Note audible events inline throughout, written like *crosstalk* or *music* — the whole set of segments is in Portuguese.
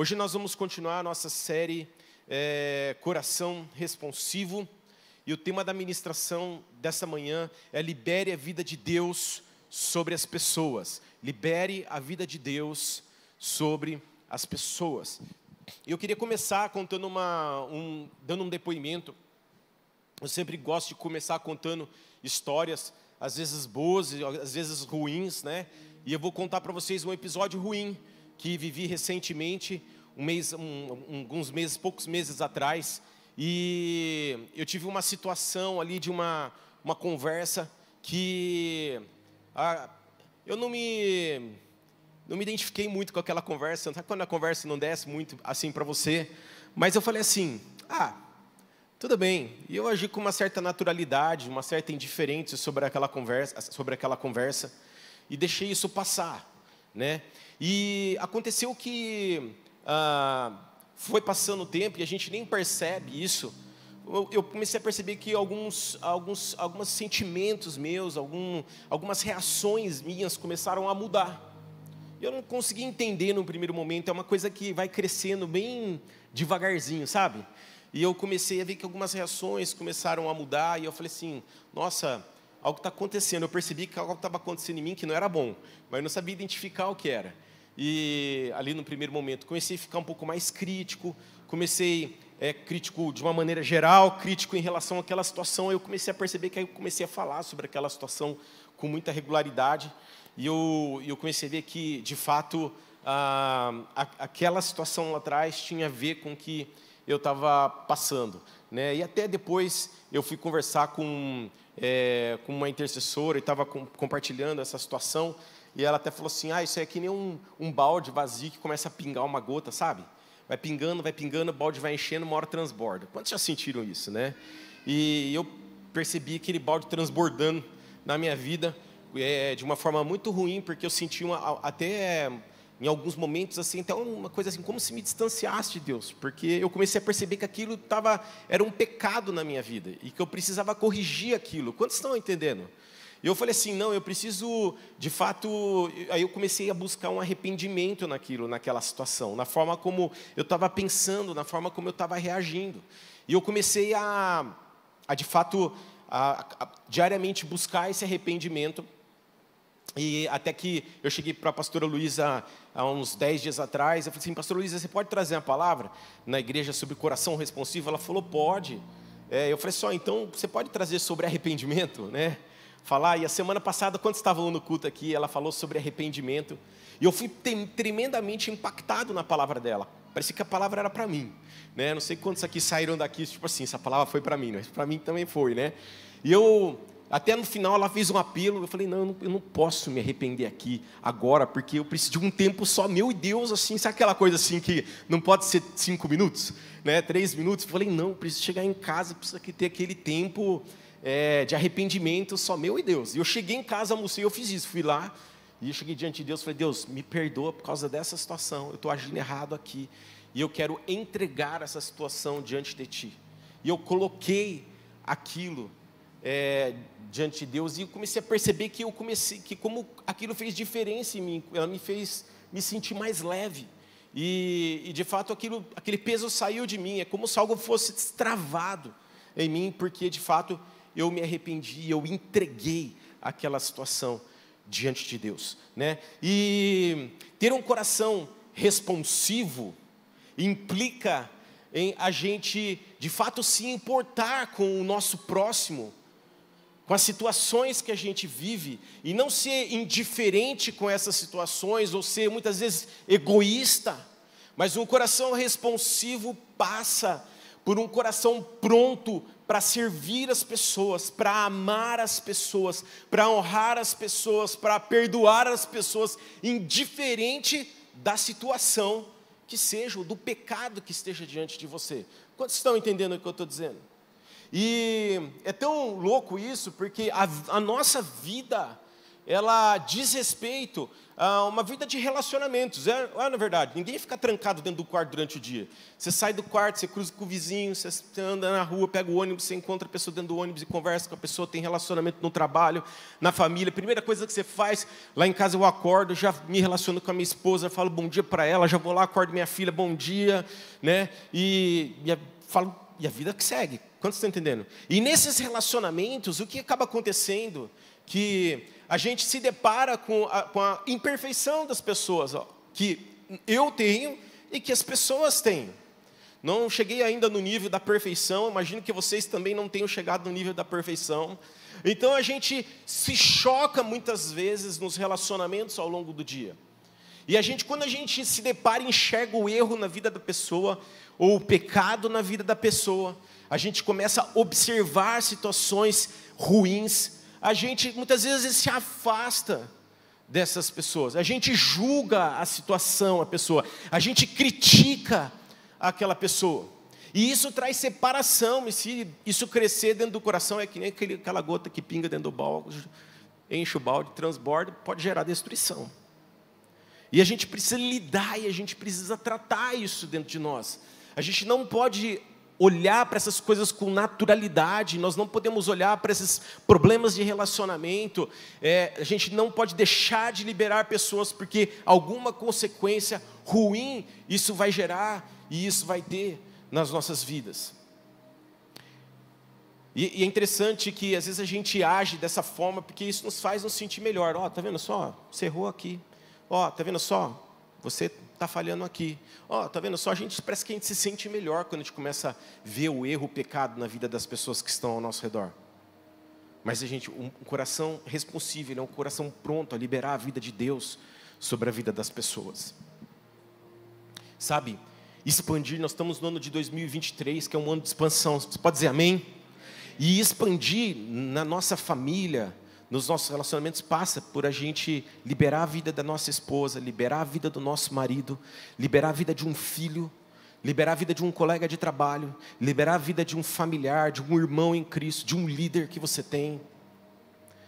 Hoje nós vamos continuar a nossa série é, Coração Responsivo. E o tema da ministração dessa manhã é Libere a vida de Deus sobre as pessoas. Libere a vida de Deus sobre as pessoas. Eu queria começar contando uma, um, dando um depoimento. Eu sempre gosto de começar contando histórias, às vezes boas, às vezes ruins, né? E eu vou contar para vocês um episódio ruim que vivi recentemente, um mês, um, alguns meses, poucos meses atrás, e eu tive uma situação ali de uma, uma conversa que ah, eu não me não me identifiquei muito com aquela conversa, sabe quando a conversa não desce muito assim para você, mas eu falei assim, ah, tudo bem. E eu agi com uma certa naturalidade, uma certa indiferença sobre aquela conversa, sobre aquela conversa, e deixei isso passar, né? E aconteceu que ah, foi passando o tempo e a gente nem percebe isso. Eu, eu comecei a perceber que alguns, alguns, alguns sentimentos meus, algum, algumas reações minhas começaram a mudar. Eu não consegui entender no primeiro momento, é uma coisa que vai crescendo bem devagarzinho, sabe? E eu comecei a ver que algumas reações começaram a mudar, e eu falei assim: nossa, algo está acontecendo. Eu percebi que algo estava acontecendo em mim que não era bom, mas eu não sabia identificar o que era. E ali no primeiro momento comecei a ficar um pouco mais crítico, comecei é, crítico de uma maneira geral, crítico em relação àquela situação. Eu comecei a perceber que aí eu comecei a falar sobre aquela situação com muita regularidade. E eu, eu comecei a ver que, de fato, a, a, aquela situação lá atrás tinha a ver com o que eu estava passando. Né? E até depois eu fui conversar com, é, com uma intercessora e estava com, compartilhando essa situação. E ela até falou assim: Ah, isso é que nem um, um balde vazio que começa a pingar uma gota, sabe? Vai pingando, vai pingando, o balde vai enchendo, uma hora transborda. Quantos já sentiram isso, né? E eu percebi aquele balde transbordando na minha vida é, de uma forma muito ruim, porque eu senti uma, até em alguns momentos assim, até uma coisa assim, como se me distanciasse de Deus, porque eu comecei a perceber que aquilo tava, era um pecado na minha vida e que eu precisava corrigir aquilo. Quantos estão entendendo? E eu falei assim, não, eu preciso, de fato, aí eu comecei a buscar um arrependimento naquilo, naquela situação, na forma como eu estava pensando, na forma como eu estava reagindo. E eu comecei a, a de fato, a, a, diariamente buscar esse arrependimento e até que eu cheguei para a pastora Luísa há uns 10 dias atrás, eu falei assim, pastora Luísa, você pode trazer uma palavra na igreja sobre coração responsivo? Ela falou, pode. É, eu falei só, então você pode trazer sobre arrependimento, né? Falar, e a semana passada, quando estavam no culto aqui, ela falou sobre arrependimento, e eu fui tremendamente impactado na palavra dela. Parecia que a palavra era para mim, né? Não sei quantos aqui saíram daqui, tipo assim, essa palavra foi para mim, mas para mim também foi, né? E eu até no final ela fez um apelo. Eu falei: não, eu não, posso me arrepender aqui agora, porque eu preciso de um tempo só meu e Deus, assim, sabe aquela coisa assim que não pode ser cinco minutos, né? Três minutos. Eu falei: não, preciso chegar em casa, precisa ter aquele tempo é, de arrependimento só meu e Deus. E eu cheguei em casa, almocei, eu fiz isso. Fui lá e eu cheguei diante de Deus, falei: Deus, me perdoa por causa dessa situação. Eu estou agindo errado aqui e eu quero entregar essa situação diante de Ti. E eu coloquei aquilo é, diante de Deus e comecei a perceber que eu comecei que como aquilo fez diferença em mim, ela me fez me sentir mais leve e, e de fato aquilo, aquele peso saiu de mim, é como se algo fosse destravado em mim, porque de fato eu me arrependi, eu entreguei aquela situação diante de Deus, né? E ter um coração responsivo implica em a gente de fato se importar com o nosso próximo, com as situações que a gente vive e não ser indiferente com essas situações ou ser muitas vezes egoísta, mas um coração responsivo passa por um coração pronto para servir as pessoas, para amar as pessoas, para honrar as pessoas, para perdoar as pessoas, indiferente da situação que seja, ou do pecado que esteja diante de você. Quantos estão entendendo o que eu estou dizendo? E é tão louco isso, porque a, a nossa vida ela diz respeito a uma vida de relacionamentos. É, é na verdade, ninguém fica trancado dentro do quarto durante o dia. Você sai do quarto, você cruza com o vizinho, você anda na rua, pega o ônibus, você encontra a pessoa dentro do ônibus e conversa com a pessoa, tem relacionamento no trabalho, na família. Primeira coisa que você faz, lá em casa eu acordo, já me relaciono com a minha esposa, falo bom dia para ela, já vou lá, acordo minha filha, bom dia, né? E, e falo, e a vida que segue. Quantos estão entendendo? E nesses relacionamentos, o que acaba acontecendo? Que a gente se depara com a, com a imperfeição das pessoas, ó, que eu tenho e que as pessoas têm. Não cheguei ainda no nível da perfeição, imagino que vocês também não tenham chegado no nível da perfeição. Então a gente se choca muitas vezes nos relacionamentos ao longo do dia. E a gente, quando a gente se depara enxerga o erro na vida da pessoa, ou o pecado na vida da pessoa, a gente começa a observar situações ruins a gente muitas vezes se afasta dessas pessoas, a gente julga a situação, a pessoa, a gente critica aquela pessoa. E isso traz separação, e se isso crescer dentro do coração, é que nem aquela gota que pinga dentro do balde, enche o balde, transborda, pode gerar destruição. E a gente precisa lidar e a gente precisa tratar isso dentro de nós. A gente não pode olhar para essas coisas com naturalidade, nós não podemos olhar para esses problemas de relacionamento, é, a gente não pode deixar de liberar pessoas, porque alguma consequência ruim isso vai gerar e isso vai ter nas nossas vidas. E, e é interessante que às vezes a gente age dessa forma, porque isso nos faz nos sentir melhor. Ó, oh, tá vendo só? Você errou aqui. Ó, oh, tá vendo só? Você está falhando aqui. Ó, oh, tá vendo só? A gente parece que a gente se sente melhor quando a gente começa a ver o erro, o pecado na vida das pessoas que estão ao nosso redor. Mas a gente, um coração responsivo, é um coração pronto a liberar a vida de Deus sobre a vida das pessoas. Sabe? Expandir, nós estamos no ano de 2023, que é um ano de expansão. Você pode dizer amém? E expandir na nossa família, nos nossos relacionamentos passa por a gente liberar a vida da nossa esposa, liberar a vida do nosso marido, liberar a vida de um filho, liberar a vida de um colega de trabalho, liberar a vida de um familiar, de um irmão em Cristo, de um líder que você tem.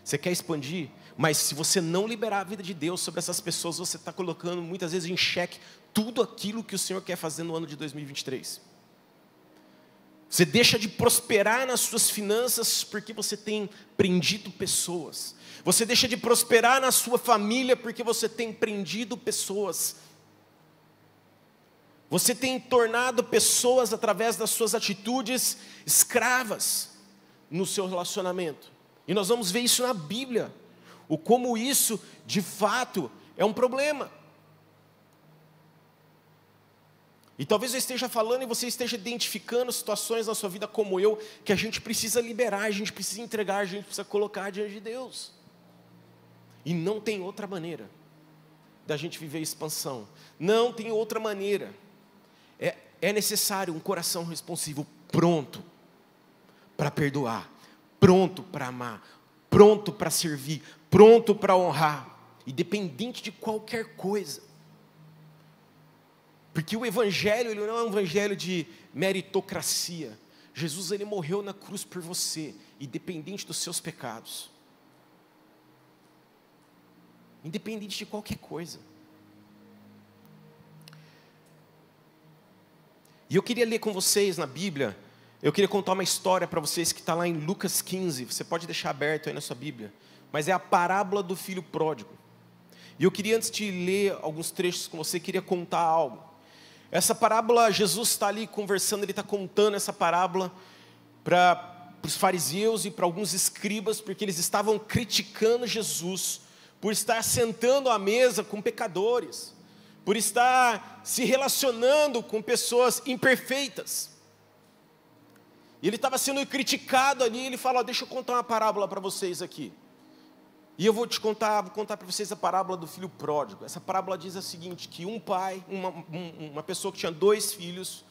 Você quer expandir? Mas se você não liberar a vida de Deus sobre essas pessoas, você está colocando muitas vezes em xeque tudo aquilo que o Senhor quer fazer no ano de 2023. Você deixa de prosperar nas suas finanças porque você tem prendido pessoas. Você deixa de prosperar na sua família porque você tem prendido pessoas. Você tem tornado pessoas, através das suas atitudes, escravas no seu relacionamento. E nós vamos ver isso na Bíblia. O como isso, de fato, é um problema. E talvez eu esteja falando e você esteja identificando situações na sua vida como eu, que a gente precisa liberar, a gente precisa entregar, a gente precisa colocar diante de Deus. E não tem outra maneira da gente viver expansão. Não tem outra maneira. É, é necessário um coração responsivo pronto para perdoar, pronto para amar, pronto para servir, pronto para honrar, independente de qualquer coisa. Porque o evangelho ele não é um evangelho de meritocracia. Jesus ele morreu na cruz por você, independente dos seus pecados. Independente de qualquer coisa. E eu queria ler com vocês na Bíblia, eu queria contar uma história para vocês que está lá em Lucas 15, você pode deixar aberto aí na sua Bíblia, mas é a parábola do filho pródigo. E eu queria, antes de ler alguns trechos com você, queria contar algo. Essa parábola, Jesus está ali conversando, ele está contando essa parábola para os fariseus e para alguns escribas, porque eles estavam criticando Jesus por estar sentando à mesa com pecadores, por estar se relacionando com pessoas imperfeitas. E ele estava sendo criticado ali, ele fala: Deixa eu contar uma parábola para vocês aqui. E eu vou te contar, vou contar para vocês a parábola do filho pródigo. Essa parábola diz o seguinte: que um pai, uma, uma pessoa que tinha dois filhos,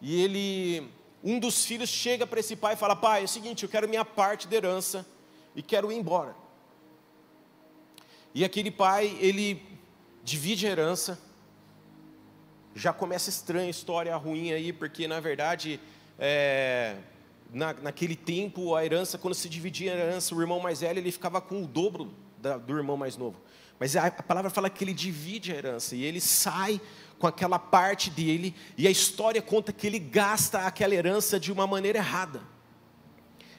e ele, um dos filhos chega para esse pai e fala: pai, é o seguinte, eu quero minha parte da herança e quero ir embora. E aquele pai, ele divide a herança. Já começa estranha a história ruim aí, porque na verdade é, na, naquele tempo, a herança, quando se dividia a herança, o irmão mais velho ele ficava com o dobro da, do irmão mais novo. Mas a, a palavra fala que ele divide a herança e ele sai com aquela parte dele, e a história conta que ele gasta aquela herança de uma maneira errada.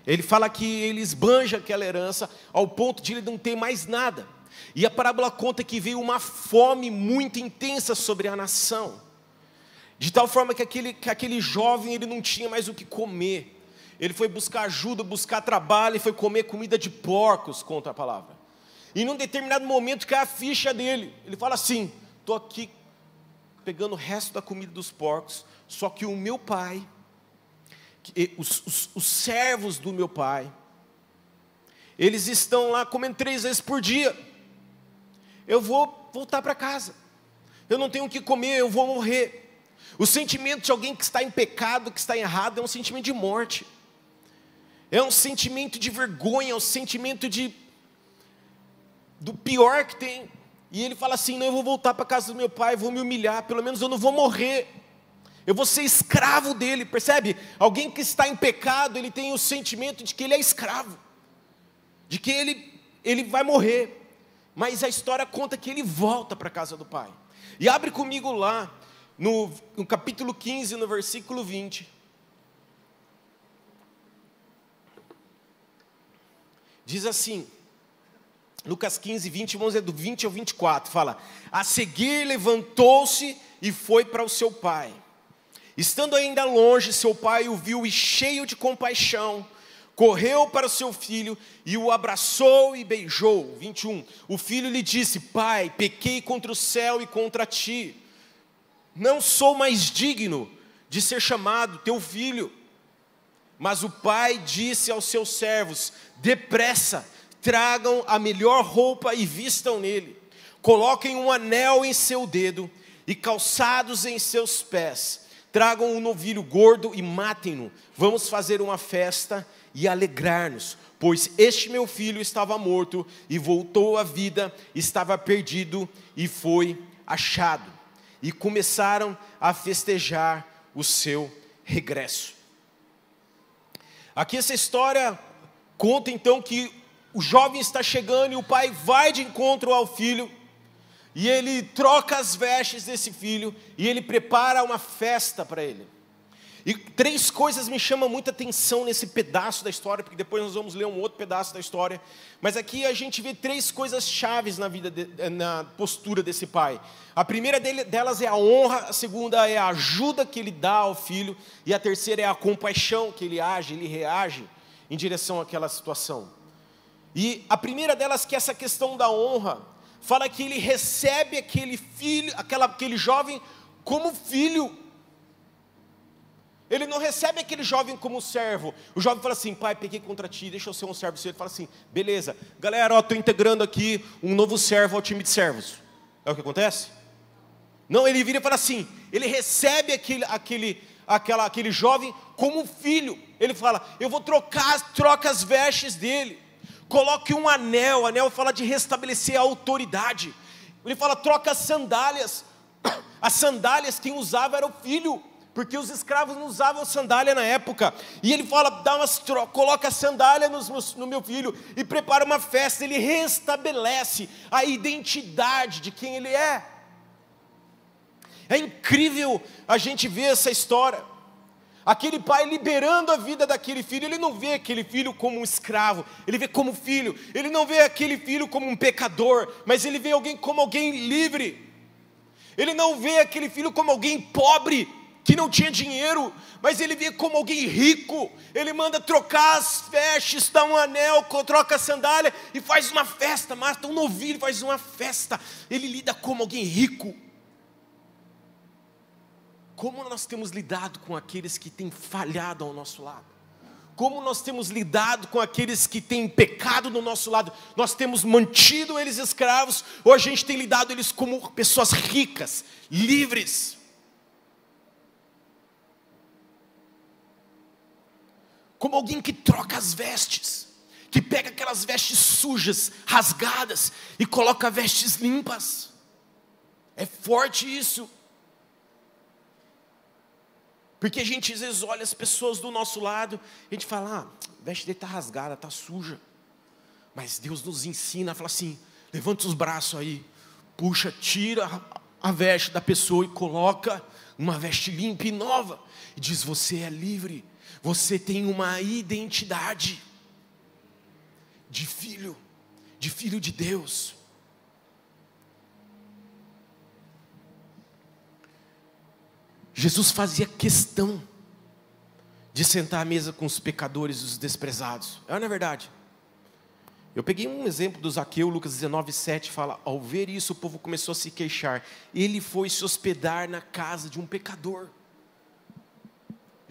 Ele fala que ele esbanja aquela herança ao ponto de ele não ter mais nada. E a parábola conta que veio uma fome muito intensa sobre a nação. De tal forma que aquele, que aquele jovem ele não tinha mais o que comer. Ele foi buscar ajuda, buscar trabalho, e foi comer comida de porcos, conta a palavra. E num determinado momento cai a ficha dele. Ele fala assim: estou aqui pegando o resto da comida dos porcos, só que o meu pai, os, os, os servos do meu pai, eles estão lá comendo três vezes por dia. Eu vou voltar para casa. Eu não tenho o que comer, eu vou morrer. O sentimento de alguém que está em pecado, que está errado, é um sentimento de morte. É um sentimento de vergonha, é um sentimento de do pior que tem. E ele fala assim: não, eu vou voltar para casa do meu pai, vou me humilhar, pelo menos eu não vou morrer. Eu vou ser escravo dele, percebe? Alguém que está em pecado, ele tem o sentimento de que ele é escravo, de que ele, ele vai morrer. Mas a história conta que ele volta para a casa do pai. E abre comigo lá, no, no capítulo 15, no versículo 20. Diz assim: Lucas 15, 20, vamos dizer do 20 ao 24, fala: A seguir levantou-se e foi para o seu pai. Estando ainda longe, seu pai o viu e cheio de compaixão, correu para o seu filho e o abraçou e beijou. 21. O filho lhe disse: Pai, pequei contra o céu e contra ti. Não sou mais digno de ser chamado teu filho. Mas o pai disse aos seus servos: Depressa, tragam a melhor roupa e vistam nele. Coloquem um anel em seu dedo e calçados em seus pés. Tragam um novilho gordo e matem-no. Vamos fazer uma festa e alegrar-nos, pois este meu filho estava morto e voltou à vida, estava perdido e foi achado. E começaram a festejar o seu regresso. Aqui essa história conta então que o jovem está chegando e o pai vai de encontro ao filho, e ele troca as vestes desse filho, e ele prepara uma festa para ele. E três coisas me chamam muita atenção nesse pedaço da história, porque depois nós vamos ler um outro pedaço da história. Mas aqui a gente vê três coisas chaves na vida, de, na postura desse pai. A primeira delas é a honra, a segunda é a ajuda que ele dá ao filho, e a terceira é a compaixão que ele age, ele reage em direção àquela situação. E a primeira delas, que é essa questão da honra, fala que ele recebe aquele filho, aquela, aquele jovem como filho. Ele não recebe aquele jovem como servo. O jovem fala assim: pai, peguei contra ti, deixa eu ser um servo seu. Ele fala assim: beleza, galera, estou integrando aqui um novo servo ao time de servos. É o que acontece? Não, ele vira e fala assim: ele recebe aquele, aquele, aquela, aquele jovem como filho. Ele fala: eu vou trocar, troca as vestes dele coloque um anel, anel fala de restabelecer a autoridade. Ele fala, troca as sandálias. *coughs* As sandálias quem usava era o filho, porque os escravos não usavam sandália na época. E ele fala, dá umas coloca a sandália nos, no meu filho e prepara uma festa. Ele restabelece a identidade de quem ele é. É incrível a gente ver essa história. Aquele pai liberando a vida daquele filho, ele não vê aquele filho como um escravo, ele vê como filho. Ele não vê aquele filho como um pecador, mas ele vê alguém como alguém livre. Ele não vê aquele filho como alguém pobre, que não tinha dinheiro, mas ele vê como alguém rico. Ele manda trocar as vestes, dá um anel, troca a sandália e faz uma festa, mata um novilho, faz uma festa. Ele lida como alguém rico. Como nós temos lidado com aqueles que têm falhado ao nosso lado? Como nós temos lidado com aqueles que têm pecado do nosso lado? Nós temos mantido eles escravos ou a gente tem lidado eles como pessoas ricas, livres? Como alguém que troca as vestes, que pega aquelas vestes sujas, rasgadas e coloca vestes limpas. É forte isso. Porque a gente às vezes olha as pessoas do nosso lado, a gente fala, ah, a veste dele está rasgada, está suja. Mas Deus nos ensina a falar assim: levanta os braços aí, puxa, tira a veste da pessoa e coloca uma veste limpa e nova. E diz: Você é livre, você tem uma identidade de filho, de filho de Deus. Jesus fazia questão de sentar à mesa com os pecadores e os desprezados. É, não é verdade? Eu peguei um exemplo do Zaqueu, Lucas 19, 7, fala: Ao ver isso, o povo começou a se queixar. Ele foi se hospedar na casa de um pecador.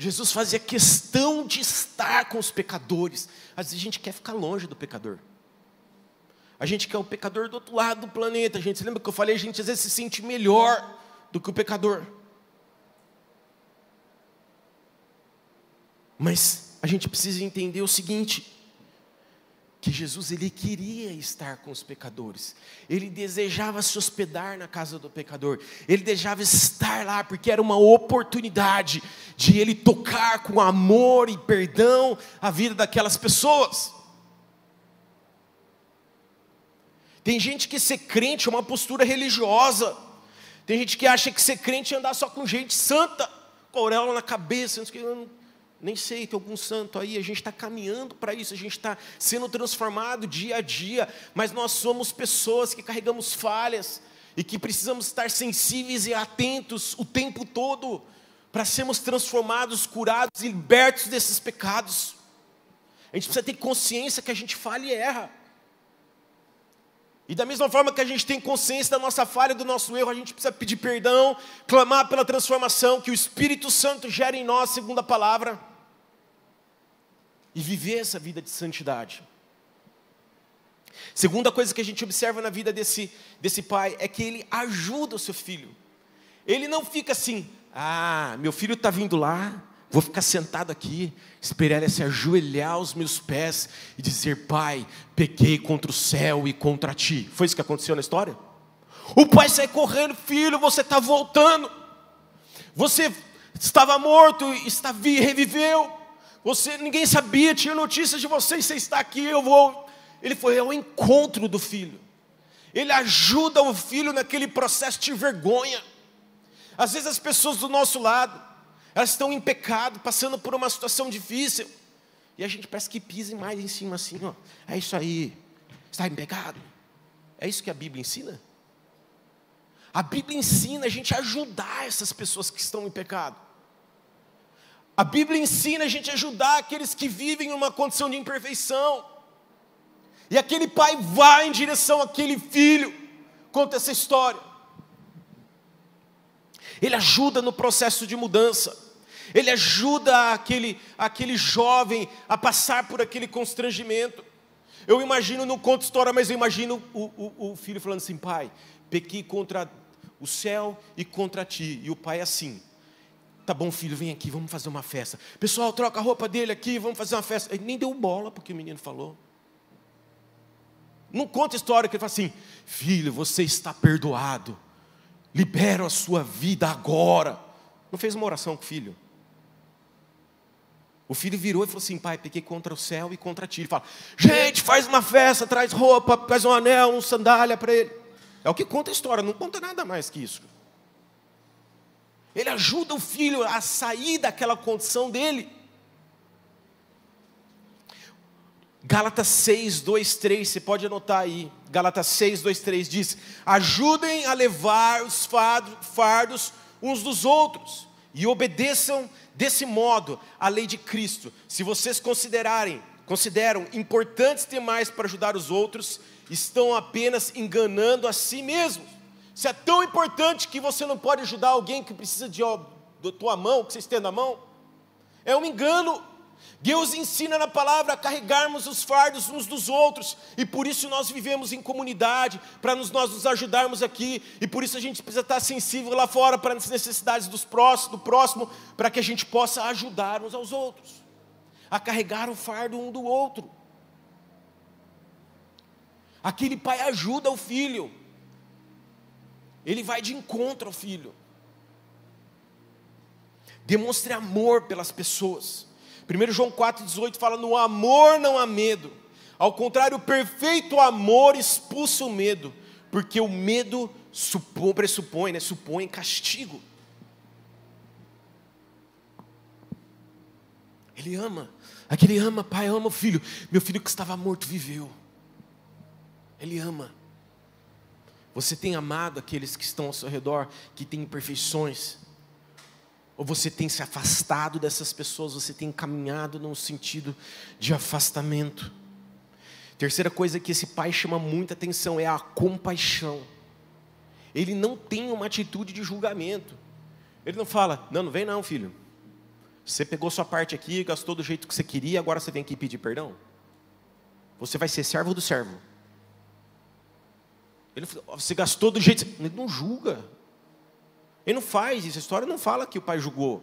Jesus fazia questão de estar com os pecadores. Às vezes a gente quer ficar longe do pecador. A gente quer o pecador do outro lado do planeta. A gente lembra que eu falei, a gente às vezes se sente melhor do que o pecador. Mas a gente precisa entender o seguinte: que Jesus ele queria estar com os pecadores. Ele desejava se hospedar na casa do pecador. Ele desejava estar lá porque era uma oportunidade de ele tocar com amor e perdão a vida daquelas pessoas. Tem gente que ser crente é uma postura religiosa. Tem gente que acha que ser crente é andar só com gente santa, com auréola na cabeça, nem sei, tem algum santo aí, a gente está caminhando para isso, a gente está sendo transformado dia a dia, mas nós somos pessoas que carregamos falhas e que precisamos estar sensíveis e atentos o tempo todo para sermos transformados, curados e libertos desses pecados. A gente precisa ter consciência que a gente falha e erra. E da mesma forma que a gente tem consciência da nossa falha, do nosso erro, a gente precisa pedir perdão, clamar pela transformação que o Espírito Santo gera em nós, segundo a palavra e viver essa vida de santidade. Segunda coisa que a gente observa na vida desse, desse pai é que ele ajuda o seu filho. Ele não fica assim, ah, meu filho está vindo lá, vou ficar sentado aqui, esperar ele se ajoelhar aos meus pés e dizer: Pai, pequei contra o céu e contra ti. Foi isso que aconteceu na história? O pai sai correndo, filho, você está voltando. Você estava morto, está reviveu. Você, ninguém sabia, tinha notícias de você, você está aqui, eu vou. Ele foi ao encontro do filho. Ele ajuda o filho naquele processo de vergonha. Às vezes as pessoas do nosso lado, elas estão em pecado, passando por uma situação difícil, e a gente parece que pisa mais em cima assim, ó. É isso aí. Está em pecado. É isso que a Bíblia ensina? A Bíblia ensina a gente a ajudar essas pessoas que estão em pecado. A Bíblia ensina a gente a ajudar aqueles que vivem em uma condição de imperfeição. E aquele pai vai em direção àquele filho, conta essa história. Ele ajuda no processo de mudança. Ele ajuda aquele, aquele jovem a passar por aquele constrangimento. Eu imagino, não conto história, mas eu imagino o, o, o filho falando assim: pai, pequei contra o céu e contra ti. E o pai assim: Tá bom, filho, vem aqui, vamos fazer uma festa. Pessoal, troca a roupa dele aqui, vamos fazer uma festa. Ele nem deu bola porque o menino falou. Não conta história que ele fala assim: Filho, você está perdoado. Libera a sua vida agora. Não fez uma oração com o filho. O filho virou e falou assim: Pai, peguei contra o céu e contra ti. Ele fala: Gente, faz uma festa, traz roupa, traz um anel, um sandália para ele. É o que conta a história, não conta nada mais que isso. Ele ajuda o filho a sair daquela condição dele. Gálatas 6, 2, 3, você pode anotar aí. Gálatas 6, 2, 3 diz: Ajudem a levar os fardos uns dos outros e obedeçam desse modo a lei de Cristo. Se vocês considerarem, consideram importantes demais para ajudar os outros, estão apenas enganando a si mesmos. Se é tão importante que você não pode ajudar alguém que precisa de da tua mão, que você estenda a mão, é um engano. Deus ensina na palavra a carregarmos os fardos uns dos outros, e por isso nós vivemos em comunidade, para nós nos ajudarmos aqui, e por isso a gente precisa estar sensível lá fora para as necessidades dos próximos, do próximo, para que a gente possa ajudar uns aos outros, a carregar o fardo um do outro. Aquele pai ajuda o filho, ele vai de encontro ao filho. Demonstre amor pelas pessoas. 1 João 4,18 fala: No amor não há medo. Ao contrário, o perfeito amor expulsa o medo, porque o medo supõe, pressupõe, né, supõe castigo. Ele ama, aquele ama, pai ama o filho. Meu filho que estava morto viveu. Ele ama. Você tem amado aqueles que estão ao seu redor, que têm imperfeições? Ou você tem se afastado dessas pessoas, você tem caminhado num sentido de afastamento? Terceira coisa que esse pai chama muita atenção é a compaixão. Ele não tem uma atitude de julgamento. Ele não fala, não, não vem não, filho. Você pegou sua parte aqui, gastou do jeito que você queria, agora você vem aqui pedir perdão? Você vai ser servo do servo. Ele, você gastou do jeito. Ele não julga. Ele não faz isso. A história não fala que o pai julgou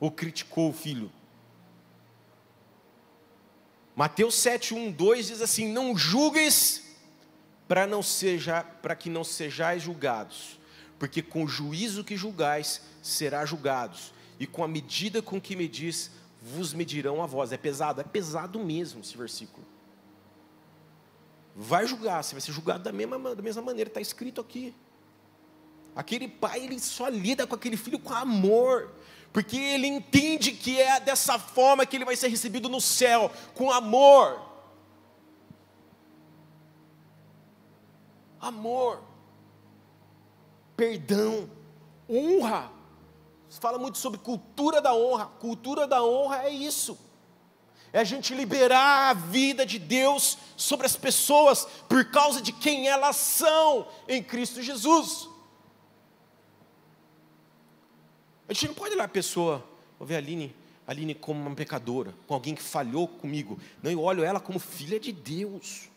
ou criticou o filho. Mateus 7, 1, 2 diz assim: Não julgues para não seja, para que não sejais julgados, porque com o juízo que julgais será julgados, e com a medida com que medis vos medirão a voz. É pesado, é pesado mesmo esse versículo vai julgar, você vai ser julgado da mesma, da mesma maneira, está escrito aqui. Aquele pai, ele só lida com aquele filho com amor, porque ele entende que é dessa forma que ele vai ser recebido no céu, com amor. Amor, perdão, honra. Você fala muito sobre cultura da honra. Cultura da honra é isso é a gente liberar a vida de Deus sobre as pessoas por causa de quem elas são em Cristo Jesus. A gente não pode olhar a pessoa, vou ver a Aline, a Aline como uma pecadora, com alguém que falhou comigo. Não, eu olho ela como filha de Deus,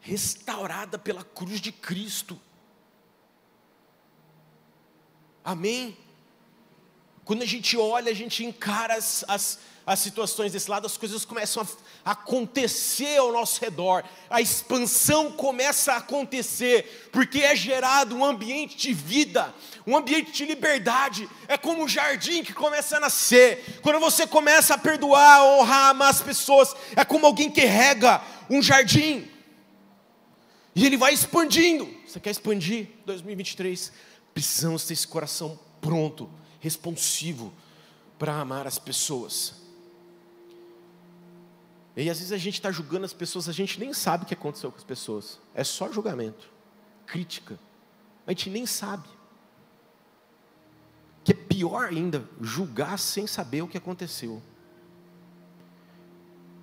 restaurada pela cruz de Cristo. Amém? Quando a gente olha, a gente encara as, as as situações desse lado, as coisas começam a acontecer ao nosso redor, a expansão começa a acontecer, porque é gerado um ambiente de vida, um ambiente de liberdade, é como um jardim que começa a nascer. Quando você começa a perdoar, honrar, amar as pessoas, é como alguém que rega um jardim, e ele vai expandindo. Você quer expandir 2023? Precisamos ter esse coração pronto, responsivo para amar as pessoas. E às vezes a gente está julgando as pessoas, a gente nem sabe o que aconteceu com as pessoas. É só julgamento, crítica. A gente nem sabe. Que é pior ainda, julgar sem saber o que aconteceu.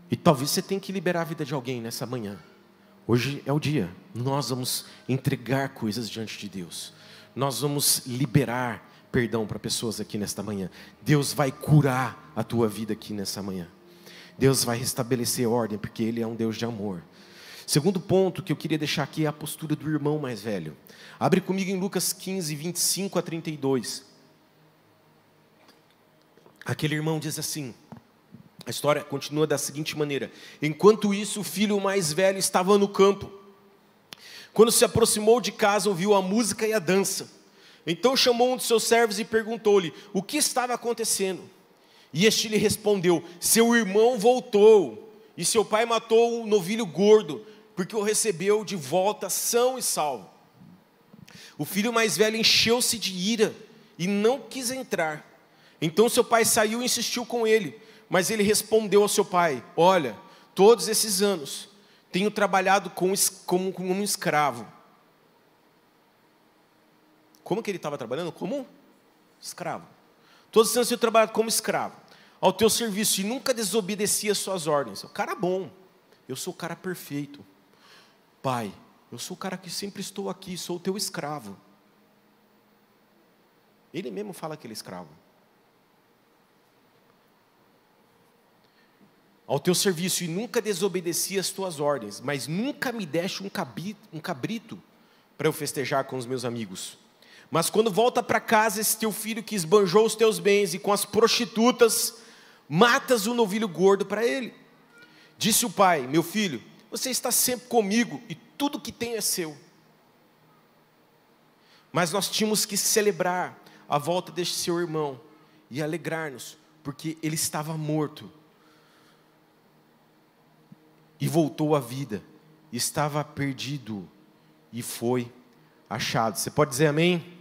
E talvez você tenha que liberar a vida de alguém nessa manhã. Hoje é o dia. Nós vamos entregar coisas diante de Deus. Nós vamos liberar perdão para pessoas aqui nesta manhã. Deus vai curar a tua vida aqui nessa manhã. Deus vai restabelecer ordem, porque Ele é um Deus de amor. Segundo ponto que eu queria deixar aqui é a postura do irmão mais velho. Abre comigo em Lucas 15, 25 a 32. Aquele irmão diz assim: a história continua da seguinte maneira: Enquanto isso, o filho mais velho estava no campo. Quando se aproximou de casa, ouviu a música e a dança. Então chamou um de seus servos e perguntou-lhe o que estava acontecendo. E este lhe respondeu: Seu irmão voltou, e seu pai matou um novilho gordo, porque o recebeu de volta são e salvo. O filho mais velho encheu-se de ira e não quis entrar. Então seu pai saiu e insistiu com ele, mas ele respondeu ao seu pai: Olha, todos esses anos tenho trabalhado como, um escravo. Como que ele estava trabalhando? Como escravo. Todos os anos tenho trabalhado como escravo ao teu serviço e nunca desobedecia suas ordens. O cara bom, eu sou o cara perfeito. Pai, eu sou o cara que sempre estou aqui, sou o teu escravo. Ele mesmo fala que ele é escravo. Ao teu serviço e nunca desobedeci às tuas ordens, mas nunca me deste um um cabrito para eu festejar com os meus amigos. Mas quando volta para casa esse teu filho que esbanjou os teus bens e com as prostitutas matas o um novilho gordo para ele. Disse o pai: Meu filho, você está sempre comigo e tudo que tem é seu. Mas nós tínhamos que celebrar a volta deste seu irmão e alegrar-nos, porque ele estava morto e voltou à vida, estava perdido e foi achado. Você pode dizer amém?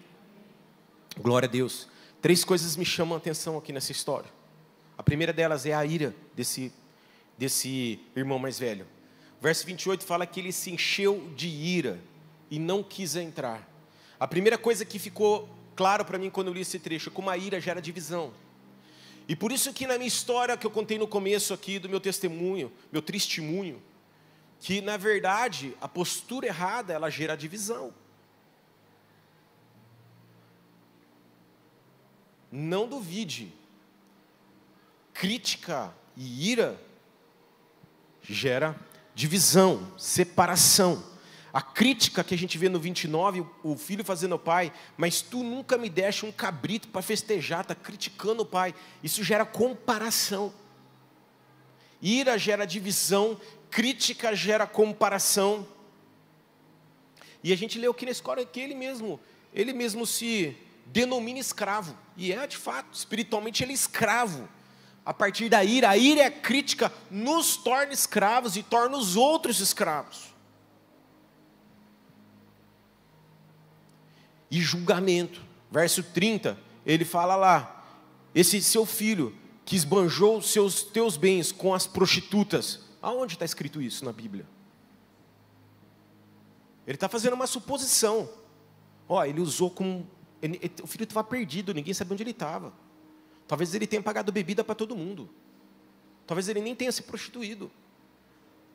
Glória a Deus. Três coisas me chamam a atenção aqui nessa história. A primeira delas é a ira desse, desse irmão mais velho. verso 28 fala que ele se encheu de ira e não quis entrar. A primeira coisa que ficou claro para mim quando eu li esse trecho, é como a ira gera divisão. E por isso que na minha história que eu contei no começo aqui do meu testemunho, meu testemunho, que na verdade a postura errada ela gera divisão. Não duvide, crítica e ira gera divisão, separação. A crítica que a gente vê no 29, o filho fazendo ao pai, mas tu nunca me deste um cabrito para festejar, está criticando o pai. Isso gera comparação. Ira gera divisão, crítica gera comparação. E a gente leu aqui na escola que ele mesmo, ele mesmo se denomina escravo. E é de fato, espiritualmente ele é escravo. A partir da ira, a ira é crítica, nos torna escravos e torna os outros escravos. e julgamento. Verso 30, ele fala lá: esse seu filho que esbanjou seus teus bens com as prostitutas. Aonde está escrito isso na Bíblia? Ele está fazendo uma suposição. Ó, ele usou como. Ele, o filho estava perdido, ninguém sabia onde ele estava. Talvez ele tenha pagado bebida para todo mundo. Talvez ele nem tenha se prostituído.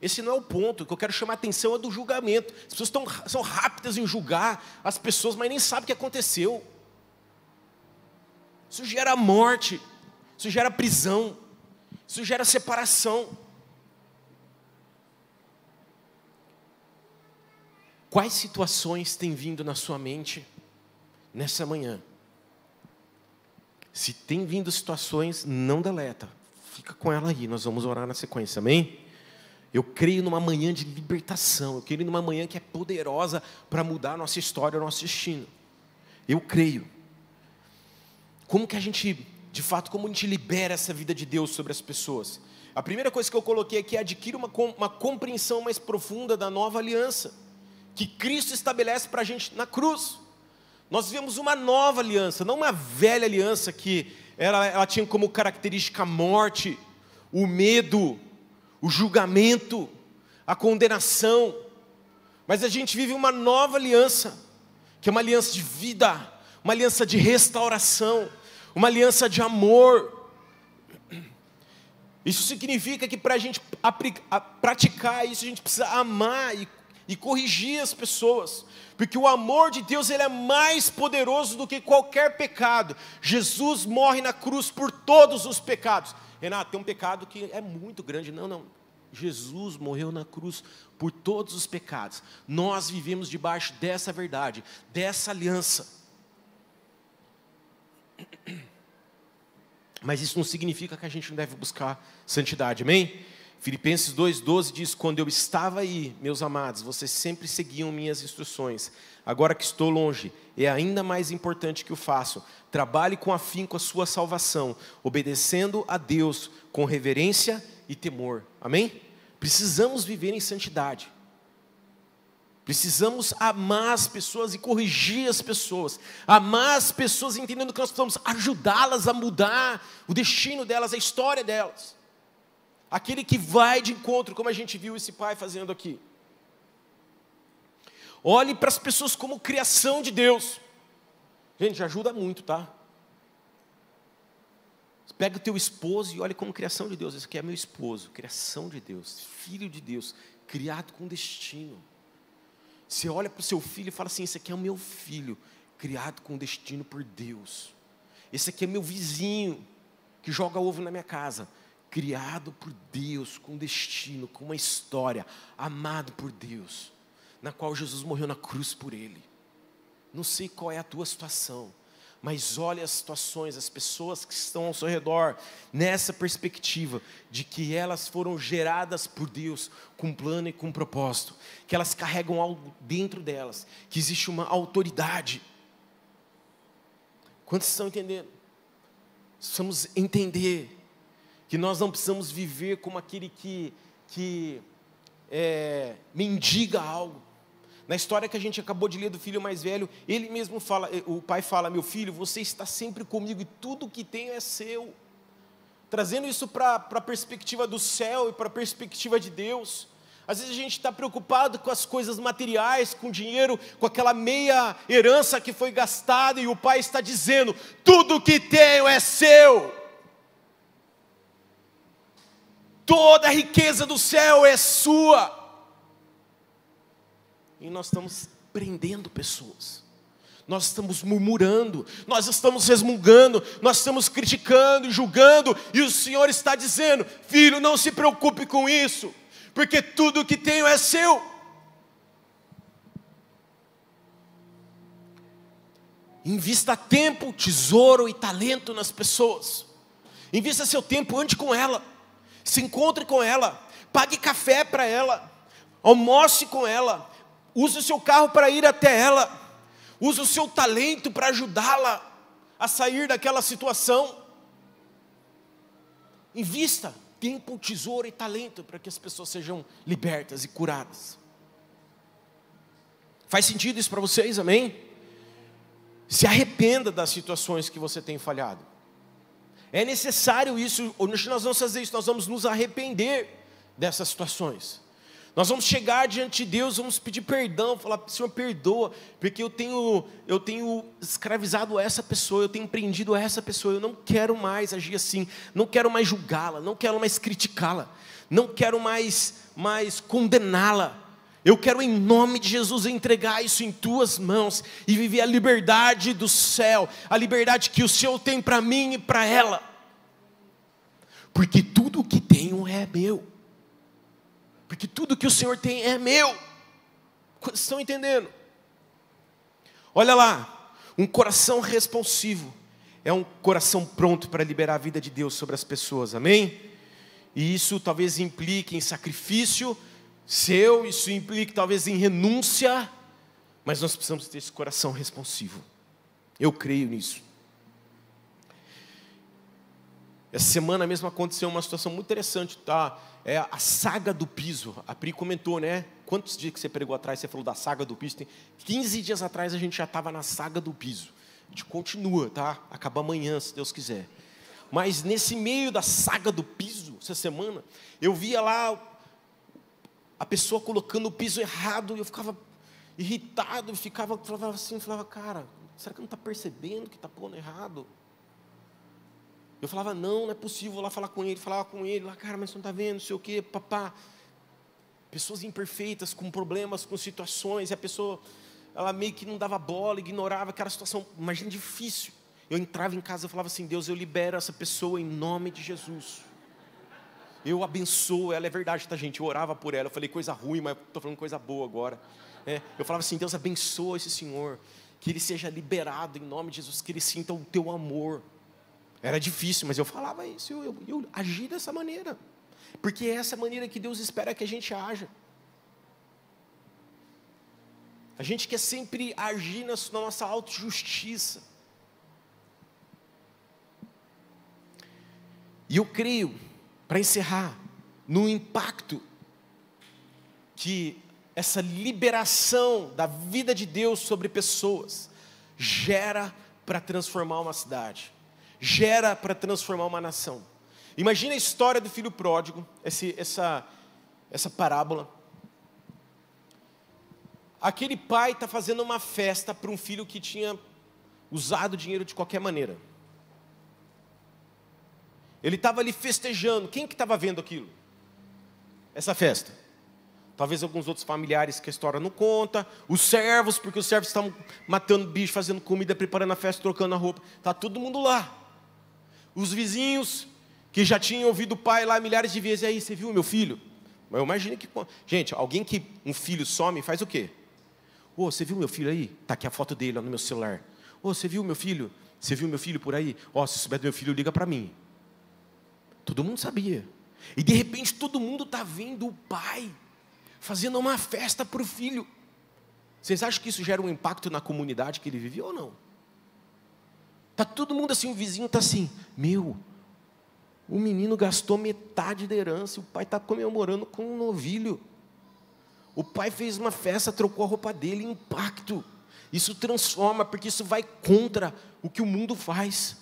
Esse não é o ponto. O que eu quero chamar a atenção é do julgamento. As pessoas estão, são rápidas em julgar as pessoas, mas nem sabem o que aconteceu. Isso gera morte, isso gera prisão, isso gera separação. Quais situações têm vindo na sua mente nessa manhã? Se tem vindo situações, não deleta. Fica com ela aí, nós vamos orar na sequência, amém? Eu creio numa manhã de libertação, eu creio numa manhã que é poderosa para mudar a nossa história, o nosso destino. Eu creio. Como que a gente, de fato, como a gente libera essa vida de Deus sobre as pessoas? A primeira coisa que eu coloquei aqui é adquirir uma, uma compreensão mais profunda da nova aliança, que Cristo estabelece para a gente na cruz. Nós vivemos uma nova aliança, não uma velha aliança que ela, ela tinha como característica a morte, o medo, o julgamento, a condenação. Mas a gente vive uma nova aliança, que é uma aliança de vida, uma aliança de restauração, uma aliança de amor. Isso significa que para a gente praticar isso, a gente precisa amar e, e corrigir as pessoas, porque o amor de Deus ele é mais poderoso do que qualquer pecado. Jesus morre na cruz por todos os pecados. Renato, tem um pecado que é muito grande. Não, não. Jesus morreu na cruz por todos os pecados. Nós vivemos debaixo dessa verdade, dessa aliança. Mas isso não significa que a gente não deve buscar santidade, amém? Filipenses 2,12 diz: Quando eu estava aí, meus amados, vocês sempre seguiam minhas instruções. Agora que estou longe, é ainda mais importante que o faço. Trabalhe com afinco a sua salvação, obedecendo a Deus com reverência e temor. Amém? Precisamos viver em santidade. Precisamos amar as pessoas e corrigir as pessoas. Amar as pessoas entendendo que nós precisamos ajudá-las a mudar o destino delas, a história delas. Aquele que vai de encontro, como a gente viu esse pai fazendo aqui. Olhe para as pessoas como criação de Deus. Gente, ajuda muito, tá? Pega o teu esposo e olha como criação de Deus. Esse aqui é meu esposo, criação de Deus, filho de Deus, criado com destino. Você olha para o seu filho e fala assim: esse aqui é o meu filho, criado com destino por Deus. Esse aqui é meu vizinho que joga ovo na minha casa, criado por Deus, com destino, com uma história, amado por Deus, na qual Jesus morreu na cruz por ele. Não sei qual é a tua situação mas olhe as situações, as pessoas que estão ao seu redor, nessa perspectiva de que elas foram geradas por Deus com plano e com propósito, que elas carregam algo dentro delas, que existe uma autoridade. Quantos estão entendendo? Precisamos entender que nós não precisamos viver como aquele que, que é, mendiga algo. Na história que a gente acabou de ler do filho mais velho, ele mesmo fala, o pai fala: Meu filho, você está sempre comigo e tudo que tenho é seu. Trazendo isso para a perspectiva do céu e para a perspectiva de Deus. Às vezes a gente está preocupado com as coisas materiais, com dinheiro, com aquela meia herança que foi gastada, e o pai está dizendo: tudo que tenho é seu. Toda a riqueza do céu é sua. E nós estamos prendendo pessoas. Nós estamos murmurando, nós estamos resmungando, nós estamos criticando, julgando, e o Senhor está dizendo: Filho, não se preocupe com isso porque tudo que tenho é seu. Invista tempo, tesouro e talento nas pessoas. Invista seu tempo, ande com ela. Se encontre com ela. Pague café para ela. Almoce com ela. Use o seu carro para ir até ela. Use o seu talento para ajudá-la a sair daquela situação. Invista tempo, tesouro e talento para que as pessoas sejam libertas e curadas. Faz sentido isso para vocês, amém? Se arrependa das situações que você tem falhado. É necessário isso, nós vamos fazer isso, nós vamos nos arrepender dessas situações. Nós vamos chegar diante de Deus, vamos pedir perdão, falar, Senhor, perdoa, porque eu tenho, eu tenho escravizado essa pessoa, eu tenho prendido essa pessoa, eu não quero mais agir assim, não quero mais julgá-la, não quero mais criticá-la, não quero mais, mais condená-la. Eu quero, em nome de Jesus, entregar isso em tuas mãos e viver a liberdade do céu, a liberdade que o Senhor tem para mim e para ela, porque tudo o que tenho é meu porque tudo que o Senhor tem é meu. Estão entendendo? Olha lá, um coração responsivo é um coração pronto para liberar a vida de Deus sobre as pessoas, amém? E isso talvez implique em sacrifício seu, isso implique talvez em renúncia, mas nós precisamos ter esse coração responsivo. Eu creio nisso. Essa semana mesmo aconteceu uma situação muito interessante, tá? É a saga do piso. A Pri comentou, né? Quantos dias que você pregou atrás, você falou da saga do piso? Tem 15 dias atrás a gente já estava na saga do piso. A gente continua, tá? Acaba amanhã, se Deus quiser. Mas nesse meio da saga do piso, essa semana, eu via lá a pessoa colocando o piso errado, e eu ficava irritado, ficava, falava assim, falava, cara, será que não está percebendo que está pondo errado? Eu falava, não, não é possível, vou lá falar com ele, falava com ele, lá, cara, mas você não está vendo, não sei o quê, papá. Pessoas imperfeitas, com problemas, com situações, e a pessoa, ela meio que não dava bola, ignorava aquela situação, imagina difícil. Eu entrava em casa e falava assim, Deus, eu libero essa pessoa em nome de Jesus. Eu abençoo ela, é verdade, tá gente? Eu orava por ela, eu falei coisa ruim, mas estou falando coisa boa agora. É, eu falava assim, Deus abençoa esse senhor, que ele seja liberado em nome de Jesus, que ele sinta o teu amor. Era difícil, mas eu falava isso, eu, eu, eu agi dessa maneira. Porque é essa maneira que Deus espera que a gente haja. A gente quer sempre agir na nossa autojustiça. E eu creio, para encerrar, no impacto que essa liberação da vida de Deus sobre pessoas gera para transformar uma cidade gera para transformar uma nação. Imagina a história do filho pródigo, esse, essa, essa parábola. Aquele pai está fazendo uma festa para um filho que tinha usado dinheiro de qualquer maneira. Ele estava ali festejando. Quem que estava vendo aquilo? Essa festa. Talvez alguns outros familiares que a história não conta. Os servos, porque os servos estavam matando bicho, fazendo comida, preparando a festa, trocando a roupa. Está todo mundo lá os vizinhos que já tinham ouvido o pai lá milhares de vezes, e aí, você viu meu filho? Eu imagino que. Gente, alguém que um filho some, faz o quê? Ô, oh, você viu meu filho aí? Está aqui a foto dele ó, no meu celular. Ô, oh, você viu meu filho? Você viu meu filho por aí? Ó, oh, se souber do meu filho, liga para mim. Todo mundo sabia. E de repente todo mundo está vendo o pai fazendo uma festa para o filho. Vocês acham que isso gera um impacto na comunidade que ele vivia ou não? Está Tá todo mundo assim, o vizinho tá assim, meu, o menino gastou metade da herança, o pai está comemorando com um novilho. O pai fez uma festa, trocou a roupa dele, impacto. Isso transforma, porque isso vai contra o que o mundo faz.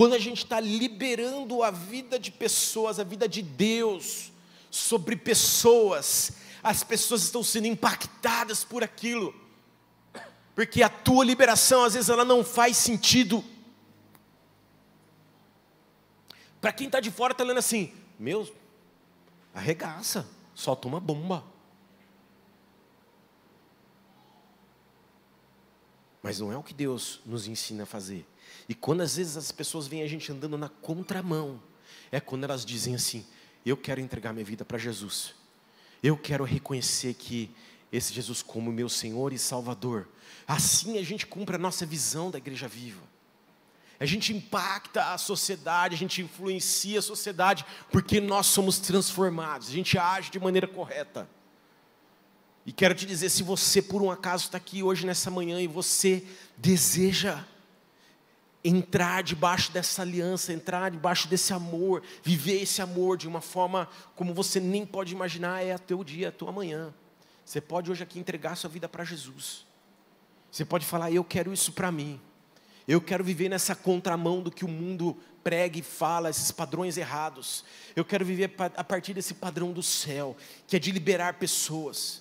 Quando a gente está liberando a vida de pessoas, a vida de Deus sobre pessoas, as pessoas estão sendo impactadas por aquilo, porque a tua liberação às vezes ela não faz sentido. Para quem está de fora está lendo assim, meu, arregaça, solta uma bomba. Mas não é o que Deus nos ensina a fazer. E quando às vezes as pessoas veem a gente andando na contramão, é quando elas dizem assim: Eu quero entregar minha vida para Jesus. Eu quero reconhecer que esse Jesus como meu Senhor e Salvador. Assim a gente cumpre a nossa visão da igreja viva. A gente impacta a sociedade, a gente influencia a sociedade, porque nós somos transformados, a gente age de maneira correta. E quero te dizer: se você por um acaso está aqui hoje nessa manhã e você deseja entrar debaixo dessa aliança, entrar debaixo desse amor, viver esse amor de uma forma como você nem pode imaginar, é a teu dia, a tua manhã. Você pode hoje aqui entregar sua vida para Jesus. Você pode falar: Eu quero isso para mim. Eu quero viver nessa contramão do que o mundo prega e fala, esses padrões errados. Eu quero viver a partir desse padrão do céu, que é de liberar pessoas.